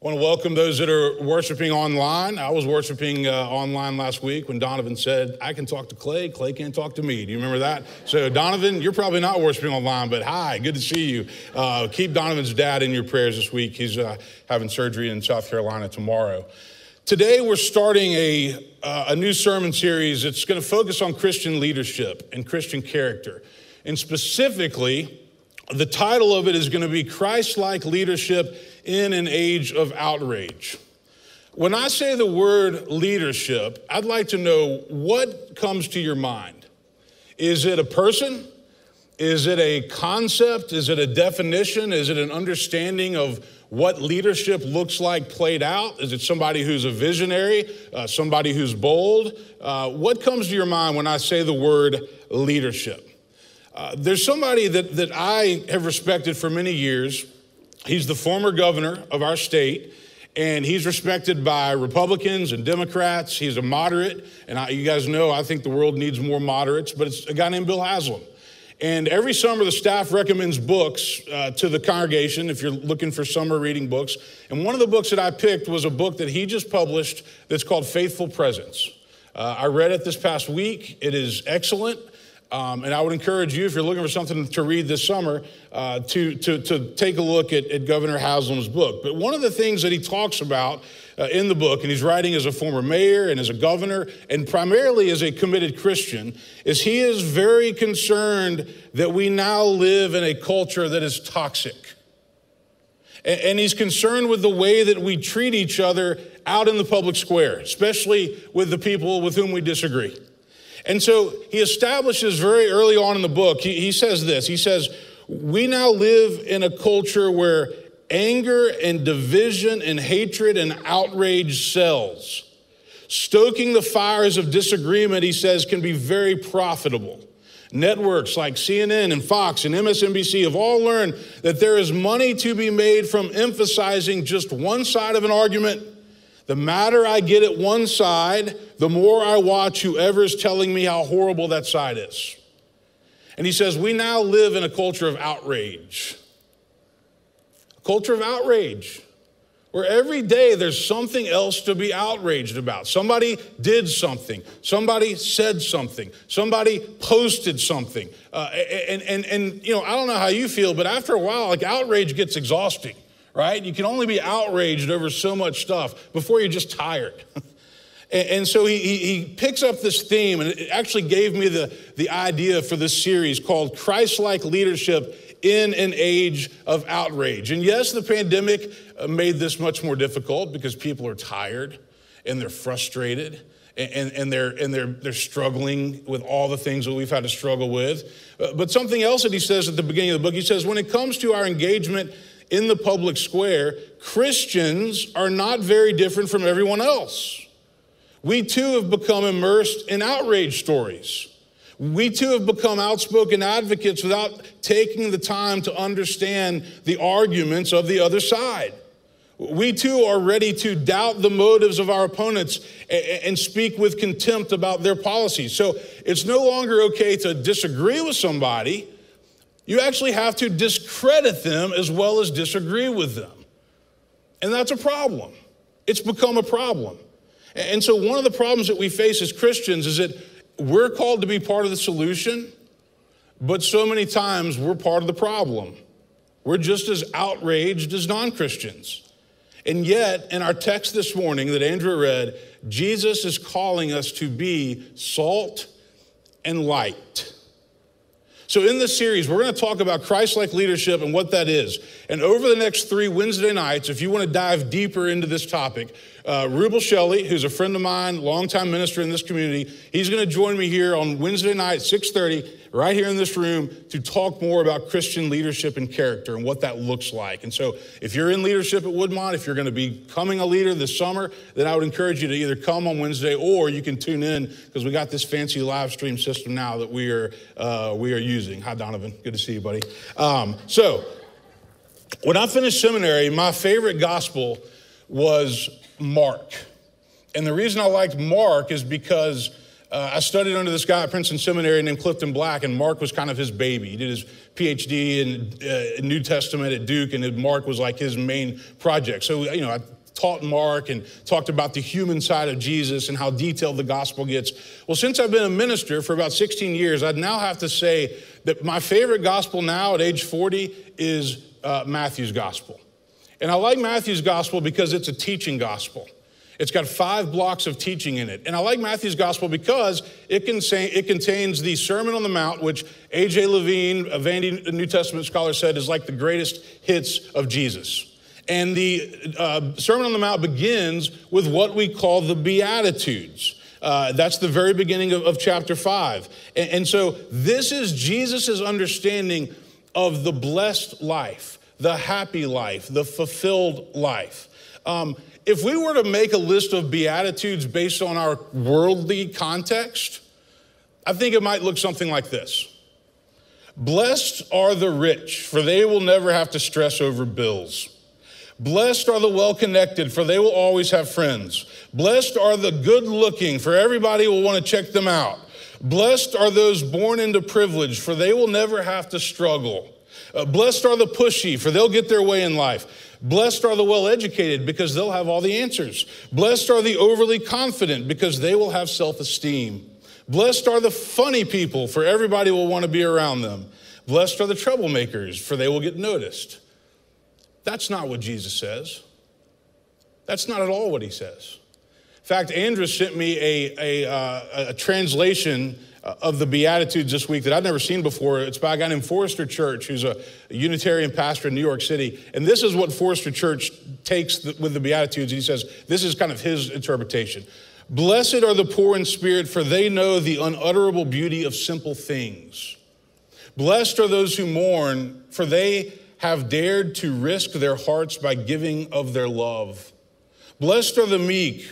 I want to welcome those that are worshiping online. I was worshiping uh, online last week when Donovan said, I can talk to Clay, Clay can't talk to me. Do you remember that? So, Donovan, you're probably not worshiping online, but hi, good to see you. Uh, keep Donovan's dad in your prayers this week. He's uh, having surgery in South Carolina tomorrow. Today, we're starting a, uh, a new sermon series. It's going to focus on Christian leadership and Christian character. And specifically, the title of it is going to be Christ like leadership in an age of outrage. When I say the word leadership, I'd like to know what comes to your mind. Is it a person? Is it a concept? Is it a definition? Is it an understanding of what leadership looks like played out? Is it somebody who's a visionary, uh, somebody who's bold? Uh, what comes to your mind when I say the word leadership? Uh, there's somebody that, that I have respected for many years. He's the former governor of our state, and he's respected by Republicans and Democrats. He's a moderate, and I, you guys know I think the world needs more moderates, but it's a guy named Bill Haslam. And every summer, the staff recommends books uh, to the congregation if you're looking for summer reading books. And one of the books that I picked was a book that he just published that's called Faithful Presence. Uh, I read it this past week. It is excellent. Um, and I would encourage you, if you're looking for something to read this summer, uh, to, to, to take a look at, at, Governor Haslam's book. But one of the things that he talks about uh, in the book, and he's writing as a former mayor and as a governor, and primarily as a committed Christian, is he is very concerned that we now live in a culture that is toxic. And, and he's concerned with the way that we treat each other out in the public square, especially with the people with whom we disagree. And so he establishes very early on in the book, he, he says this He says, We now live in a culture where anger and division and hatred and outrage sells. Stoking the fires of disagreement, he says, can be very profitable. Networks like CNN and Fox and MSNBC have all learned that there is money to be made from emphasizing just one side of an argument the madder I get at one side, the more I watch whoever is telling me how horrible that side is. And he says, We now live in a culture of outrage. A culture of outrage, where every day there's something else to be outraged about. Somebody did something, somebody said something, somebody posted something. Uh, and, and, and, you know, I don't know how you feel, but after a while, like outrage gets exhausting right? You can only be outraged over so much stuff before you're just tired. and, so he, he, he picks up this theme, and it actually gave me the, the idea for this series called Christ like leadership in an age of outrage. And yes, the pandemic uh, made this much more difficult because people are tired and they're frustrated and, and, they're, and they're, they're struggling with all the things that we've had to struggle with. Uh, but something else that he says at the beginning of the book, he says, when it comes to our engagement in the public square, Christians are not very different from everyone else. We too have become immersed in outrage stories. We too have become outspoken advocates without taking the time to understand the arguments of the other side. We too are ready to doubt the motives of our opponents and speak with contempt about their policies. So it's no longer okay to disagree with somebody you actually have to discredit them as well as disagree with them. And that's a problem. It's become a problem. And so, one of the problems that we face as Christians is that we're called to be part of the solution, but so many times we're part of the problem. We're just as outraged as non Christians. And yet, in our text this morning that Andrew read, Jesus is calling us to be salt and light. So, in this series, we're going to talk about Christ like leadership and what that is. And over the next three Wednesday nights, if you want to dive deeper into this topic, uh, Rubel Shelley, who's a friend of mine, longtime minister in this community, he's going to join me here on Wednesday night, 6:30, right here in this room, to talk more about Christian leadership and character and what that looks like. And so, if you're in leadership at Woodmont, if you're going to be becoming a leader this summer, then I would encourage you to either come on Wednesday or you can tune in because we got this fancy live stream system now that we are uh, we are using. Hi, Donovan. Good to see you, buddy. Um, so, when I finished seminary, my favorite gospel was Mark. And the reason I liked Mark is because Uh, I studied under this guy at Princeton Seminary named Clifton Black, and Mark was kind of his baby. He did his PhD in uh, New Testament at Duke, and Mark was like his main project. So, you know, I taught Mark and talked about the human side of Jesus and how detailed the gospel gets. Well, since I've been a minister for about 16 years, I'd now have to say that my favorite gospel now at age 40 is uh, Matthew's gospel. And I like Matthew's gospel because it's a teaching gospel. It's got five blocks of teaching in it. And I like Matthew's gospel because it, it contains the Sermon on the Mount, which A.J. Levine, a Vandy New Testament scholar, said is like the greatest hits of Jesus. And the uh, Sermon on the Mount begins with what we call the Beatitudes. Uh, that's the very beginning of, of chapter five. And, and so this is Jesus' understanding of the blessed life, the happy life, the fulfilled life. Um, if we were to make a list of Beatitudes based on our worldly context, I think it might look something like this Blessed are the rich, for they will never have to stress over bills. Blessed are the well connected, for they will always have friends. Blessed are the good looking, for everybody will want to check them out. Blessed are those born into privilege, for they will never have to struggle. Uh, blessed are the pushy, for they'll get their way in life. Blessed are the well educated because they'll have all the answers. Blessed are the overly confident because they will have self esteem. Blessed are the funny people, for everybody will want to be around them. Blessed are the troublemakers, for they will get noticed. That's not what Jesus says. That's not at all what he says. In fact, Andrew sent me a, a, uh, a translation Uh, of the Beatitudes this week that I've never seen before. It's by a guy named Forrester Church, who's a, Unitarian pastor in New York City. And this is what Forrester Church takes with the Beatitudes. He says, this is kind of his interpretation. Blessed are the poor in spirit, for they know the unutterable beauty of simple things. Blessed are those who mourn, for they have dared to risk their hearts by giving of their love. Blessed are the meek,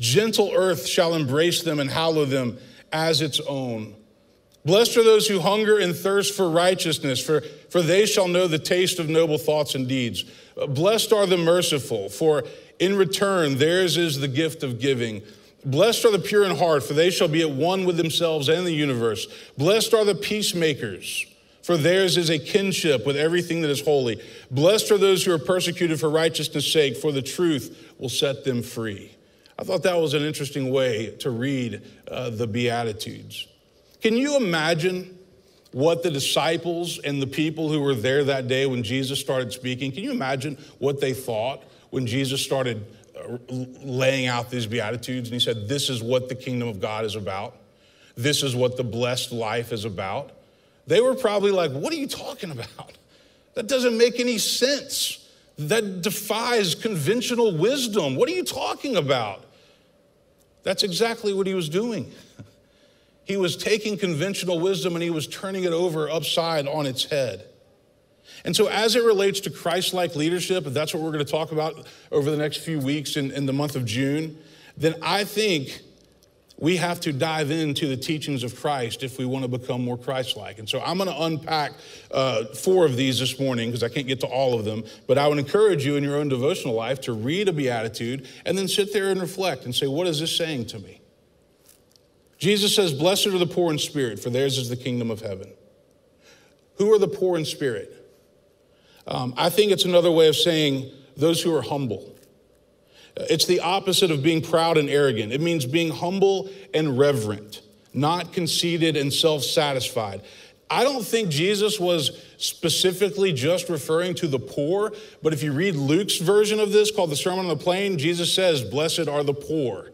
gentle earth shall embrace them and hallow them as its own. Blessed are those who hunger and thirst for righteousness, for, for they shall know the taste of noble thoughts and deeds. Uh, blessed are the merciful, for in return theirs is the gift of giving. Blessed are the pure in heart, for they shall be at one with themselves and the universe. Blessed are the peacemakers, for theirs is a kinship with everything that is holy. Blessed are those who are persecuted for righteousness' sake, for the truth will set them free. I thought that was an interesting way to read uh, the Beatitudes. Can you imagine what the disciples and the people who were there that day when Jesus started speaking, can you imagine what they thought when Jesus started uh, laying out these Beatitudes and he said, This is what the kingdom of God is about? This is what the blessed life is about? They were probably like, What are you talking about? That doesn't make any sense that defies conventional wisdom. What are you talking about? That's exactly what he was doing. He was taking conventional wisdom and he was turning it over upside on its head. And so, as it relates to Christ like leadership, that's what we're going to talk about over the next few weeks in, in the month of June, then I think we have to dive into the teachings of Christ if we want to become more Christ like. And so I'm going to unpack uh, four of these this morning because I can't get to all of them. But I would encourage you in your own devotional life to read a beatitude and then sit there and reflect and say, what is this saying to me? Jesus says, Blessed are the poor in spirit, for theirs is the kingdom of heaven. Who are the poor in spirit? Um, I think it's another way of saying those who are humble. It's the opposite of being proud and arrogant. It means being humble and reverent, not conceited and self satisfied. I don't think Jesus was specifically just referring to the poor, but if you read Luke's version of this called the Sermon on the Plain, Jesus says, Blessed are the poor.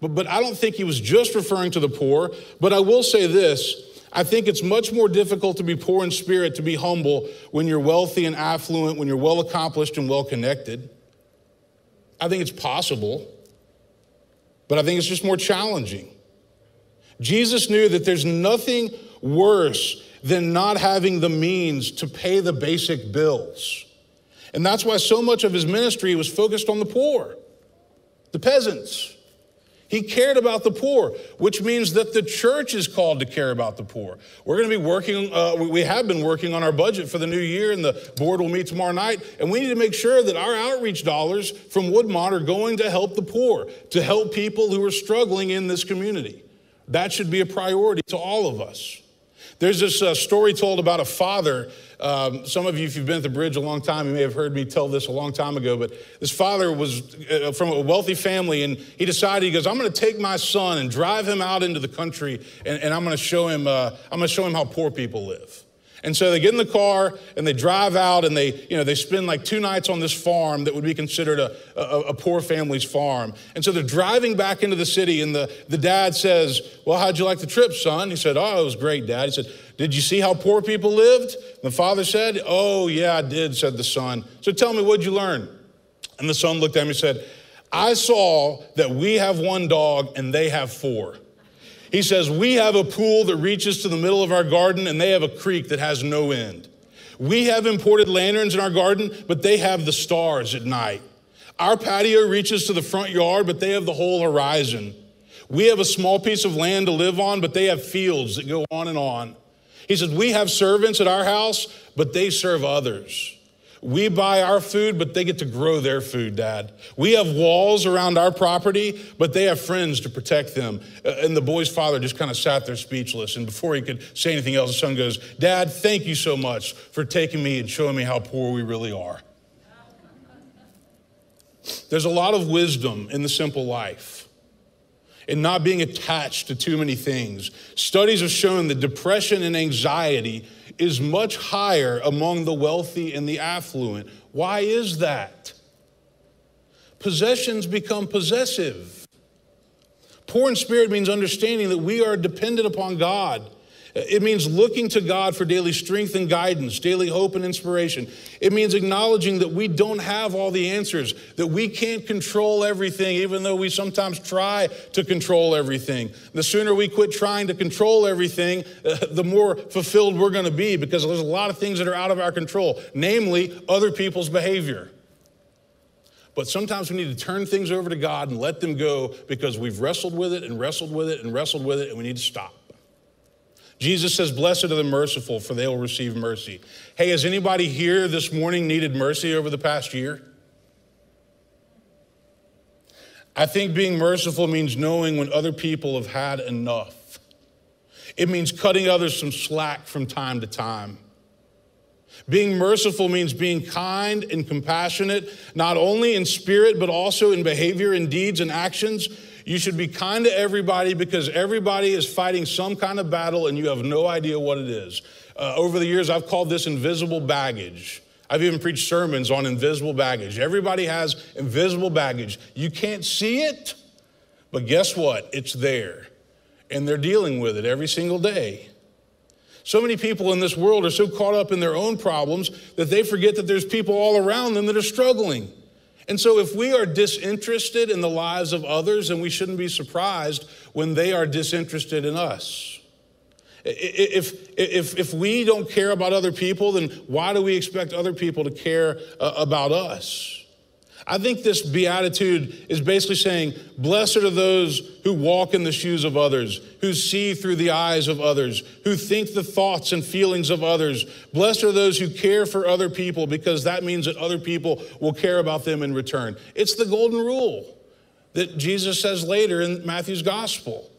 But, but I don't think he was just referring to the poor, but I will say this. I think it's much more difficult to be poor in spirit, to be humble, when you're wealthy and affluent, when you're well accomplished and well connected. I think it's possible, but I think it's just more challenging. Jesus knew that there's nothing worse than not having the means to pay the basic bills. And that's why so much of his ministry was focused on the poor, the peasants. He cared about the poor, which means that the church is called to care about the poor. We're going to be working, uh, we have been working on our budget for the new year, and the board will meet tomorrow night. And we need to make sure that our outreach dollars from Woodmont are going to help the poor, to help people who are struggling in this community. That should be a priority to all of us. There's this uh, story told about a father. Um, some of you, if you've been at the bridge a long time, you may have heard me tell this a long time ago. But this father was uh, from a wealthy family, and he decided he goes, "I'm going to take my son and drive him out into the country, and, and I'm going to show him. Uh, I'm going to show him how poor people live." And so they get in the car and they drive out and they, you know, they spend like two nights on this farm that would be considered a, a, a, poor family's farm. And so they're driving back into the city and the, the dad says, Well, how'd you like the trip, son? He said, Oh, it was great, dad. He said, Did you see how poor people lived? And the father said, Oh, yeah, I did, said the son. So tell me, what'd you learn? And the son looked at him and said, I saw that we have one dog and they have four. He says, We have a pool that reaches to the middle of our garden, and they have a creek that has no end. We have imported lanterns in our garden, but they have the stars at night. Our patio reaches to the front yard, but they have the whole horizon. We have a small piece of land to live on, but they have fields that go on and on. He says, We have servants at our house, but they serve others. We buy our food, but they get to grow their food, Dad. We have walls around our property, but they have friends to protect them. Uh, and the boy's father just kind of sat there speechless. And before he could say anything else, the son goes, Dad, thank you so much for taking me and showing me how poor we really are. There's a lot of wisdom in the simple life and not being attached to too many things. Studies have shown that depression and anxiety is much higher among the wealthy and the affluent. Why is that? Possessions become possessive. Poor in spirit means understanding that we are dependent upon God it means looking to God for daily strength and guidance, daily hope and inspiration. It means acknowledging that we don't have all the answers, that we can't control everything, even though we sometimes try to control everything. The sooner we quit trying to control everything, uh, the more fulfilled we're going to be because there's a lot of things that are out of our control, namely other people's behavior. But sometimes we need to turn things over to God and let them go because we've wrestled with it and wrestled with it and wrestled with it, and we need to stop. Jesus says, Blessed are the merciful, for they will receive mercy. Hey, has anybody here this morning needed mercy over the past year? I think being merciful means knowing when other people have had enough. It means cutting others some slack from time to time. Being merciful means being kind and compassionate, not only in spirit, but also in behavior and deeds and actions. You should be kind to everybody because everybody is fighting some kind of battle and you have no idea what it is. Uh, over the years, I've called this invisible baggage. I've even preached sermons on invisible baggage. Everybody has invisible baggage. You can't see it, but guess what? It's there. And they're dealing with it every single day. So many people in this world are so caught up in their own problems that they forget that there's people all around them that are struggling. And so, if we are disinterested in the lives of others, then we shouldn't be surprised when they are disinterested in us. If, if, if we don't care about other people, then why do we expect other people to care uh, about us? I think this beatitude is basically saying, Blessed are those who walk in the shoes of others, who see through the eyes of others, who think the thoughts and feelings of others. Blessed are those who care for other people because that means that other people will care about them in return. It's the golden rule that Jesus says later in Matthew's gospel.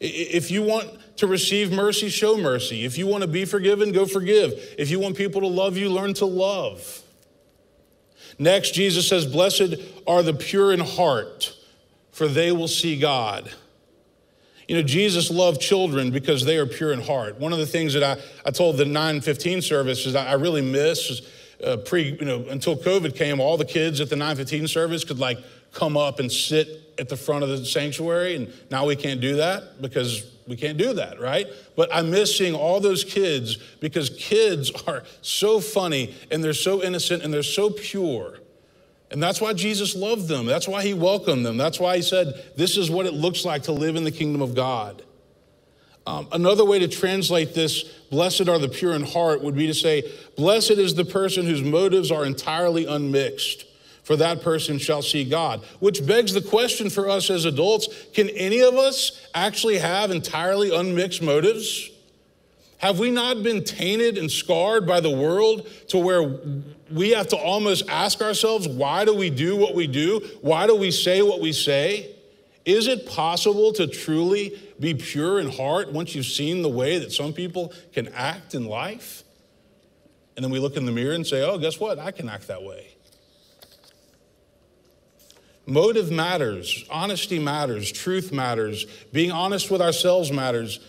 If you want to receive mercy, show mercy. If you want to be forgiven, go forgive. If you want people to love you, learn to love. Next, Jesus says, Blessed are the pure in heart, for they will see God. You know, Jesus loved children because they are pure in heart. One of the things that I, I told the 915 service is I really miss uh, pre, you know, until COVID came, all the kids at the 915 service could like come up and sit at the front of the sanctuary. And now we can't do that because we can't do that, right? But I miss seeing all those kids because kids are so funny and they're so innocent and they're so pure. And that's why Jesus loved them. That's why he welcomed them. That's why he said, This is what it looks like to live in the kingdom of God. Um, another way to translate this, blessed are the pure in heart, would be to say, Blessed is the person whose motives are entirely unmixed for that person shall see God. Which begs the question for us as adults can any of us actually have entirely unmixed motives? Have we not been tainted and scarred by the world to where we have to almost ask ourselves, why do we do what we do? Why do we say what we say? Is it possible to truly be pure in heart once you've seen the way that some people can act in life? And then we look in the mirror and say, oh, guess what? I can act that way. Motive matters, honesty matters, truth matters, being honest with ourselves matters.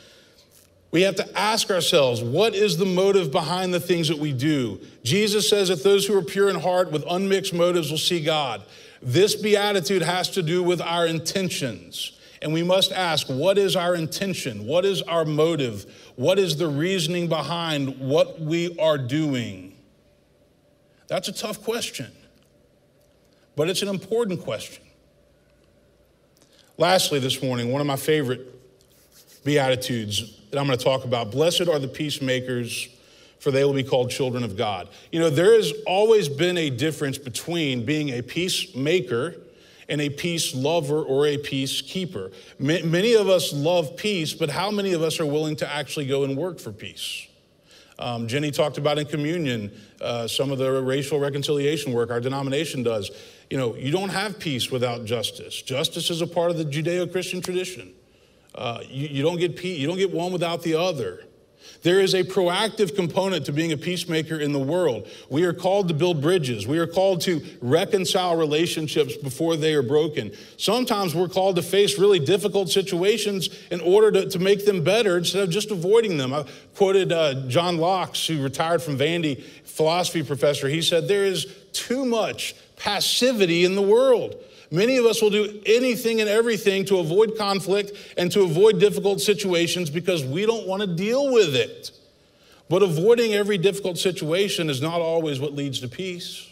We have to ask ourselves, what is the motive behind the things that we do? Jesus says that those who are pure in heart with unmixed motives will see God. This beatitude has to do with our intentions. And we must ask, what is our intention? What is our motive? What is the reasoning behind what we are doing? That's a tough question, but it's an important question. Lastly, this morning, one of my favorite Beatitudes that I'm going to talk about. Blessed are the peacemakers, for they will be called children of God. You know, there has always been a difference between being a peacemaker and a peace lover or a peacekeeper. Many of us love peace, but how many of us are willing to actually go and work for peace? Um, Jenny talked about in communion uh, some of the racial reconciliation work our denomination does. You know, you don't have peace without justice. Justice is a part of the Judeo Christian tradition. Uh, you, you, don't get peace, you don't get one without the other. There is a proactive component to being a peacemaker in the world. We are called to build bridges. We are called to reconcile relationships before they are broken. Sometimes we're called to face really difficult situations in order to, to make them better instead of just avoiding them. I quoted uh, John Lachs, who retired from Vandy, philosophy professor. He said, There is too much passivity in the world. Many of us will do anything and everything to avoid conflict and to avoid difficult situations because we don't want to deal with it. But avoiding every difficult situation is not always what leads to peace.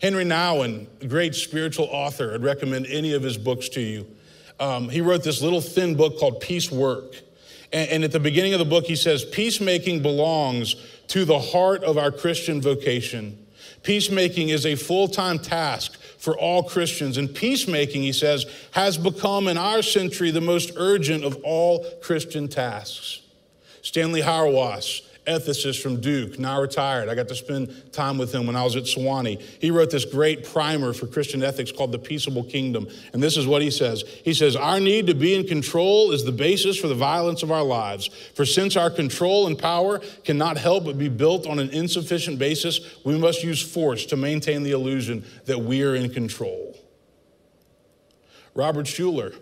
Henry Nouwen, a great spiritual author, I'd recommend any of his books to you. Um, he wrote this little thin book called Peace Work. And, and at the beginning of the book, he says, Peacemaking belongs to the heart of our Christian vocation. Peacemaking is a full time task for all Christians. And peacemaking, he says, has become in our century the most urgent of all Christian tasks. Stanley Hauerwas, ethicist from Duke, now retired. I got to spend time with him when I was at Sewanee. He wrote this great primer for Christian ethics called The Peaceable Kingdom. And this is what he says He says, Our need to be in control is the basis for the violence of our lives. For since our control and power cannot help but be built on an insufficient basis, we must use force to maintain the illusion that we are in control. Robert Schuller,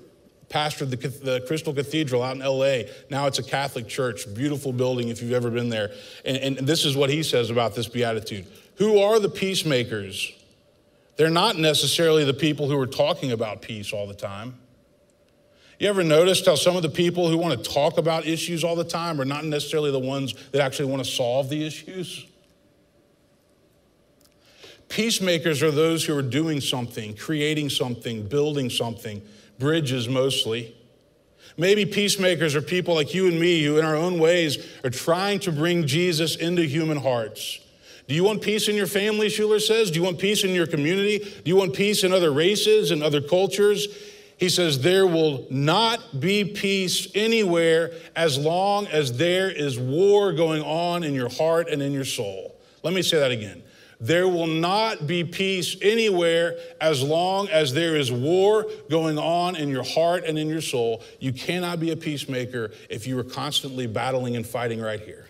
pastored the, the, Crystal Cathedral out in LA. Now it's a Catholic church, beautiful building if you've ever been there. And, and this is what he says about this beatitude Who are the peacemakers? They're not necessarily the people who are talking about peace all the time. You ever noticed how some of the people who want to talk about issues all the time are not necessarily the ones that actually want to solve the issues? Peacemakers are those who are doing something, creating something, building something bridges mostly. Maybe peacemakers are people like you and me who, in our own ways, are trying to bring Jesus into human hearts. Do you want peace in your family, Schuller says? Do you want peace in your community? Do you want peace in other races and other cultures? He says, There will not be peace anywhere as long as there is war going on in your heart and in your soul. Let me say that again. There will not be peace anywhere as long as there is war going on in your heart and in your soul. You cannot be a peacemaker if you are constantly battling and fighting right here.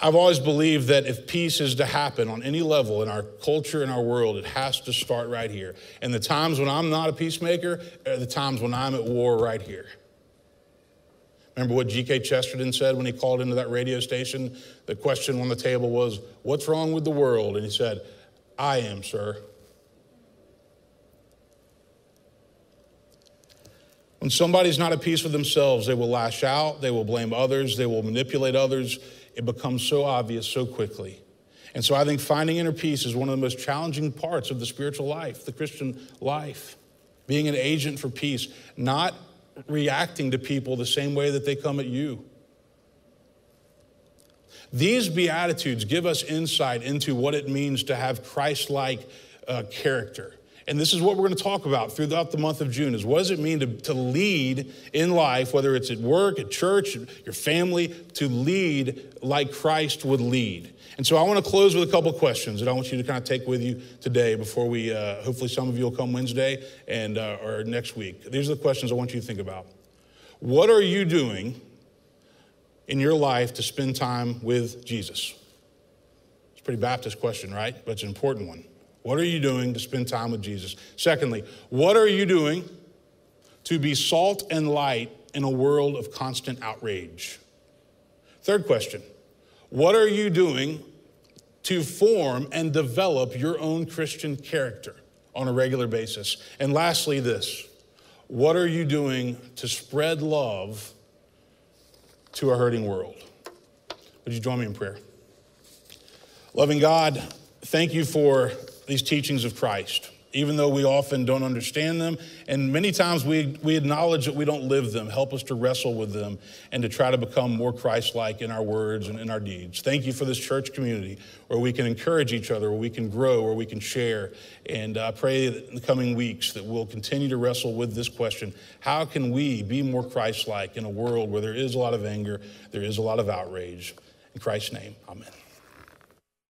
I've always believed that if peace is to happen on any level in our culture in our world, it has to start right here. And the times when I'm not a peacemaker are the times when I'm at war right here. Remember what G.K. Chesterton said when he called into that radio station? The question on the table was, What's wrong with the world? And he said, I am, sir. When somebody's not at peace with themselves, they will lash out, they will blame others, they will manipulate others. It becomes so obvious so quickly. And so I think finding inner peace is one of the most challenging parts of the spiritual life, the Christian life. Being an agent for peace, not reacting to people the same way that they come at you. These Beatitudes give us insight into what it means to have Christ like uh, character. And this is what we're going to talk about throughout the month of June is what does it mean to, to lead in life, whether it's at work, at church, your family, to lead like Christ would lead. And so I want to close with a couple questions that I want you to kind of take with you today before we, uh, hopefully some of you will come Wednesday and uh, or next week. These are the questions I want you to think about. What are you doing in your life to spend time with Jesus? It's a pretty Baptist question, right? But it's an important one. What are you doing to spend time with Jesus? Secondly, what are you doing to be salt and light in a world of constant outrage? Third question, what are you doing to form and develop your own Christian character on a regular basis? And lastly, this what are you doing to spread love to a hurting world? Would you join me in prayer? Loving God, thank you for these teachings of Christ, even though we often don't understand them. And many times we, we acknowledge that we don't live them. Help us to wrestle with them and to try to become more Christ like in our words and in our deeds. Thank you for this church community where we can encourage each other, where we can grow, where we can share. And I pray that in the coming weeks that we'll continue to wrestle with this question how can we be more Christ like in a world where there is a lot of anger, there is a lot of outrage? In Christ's name, amen.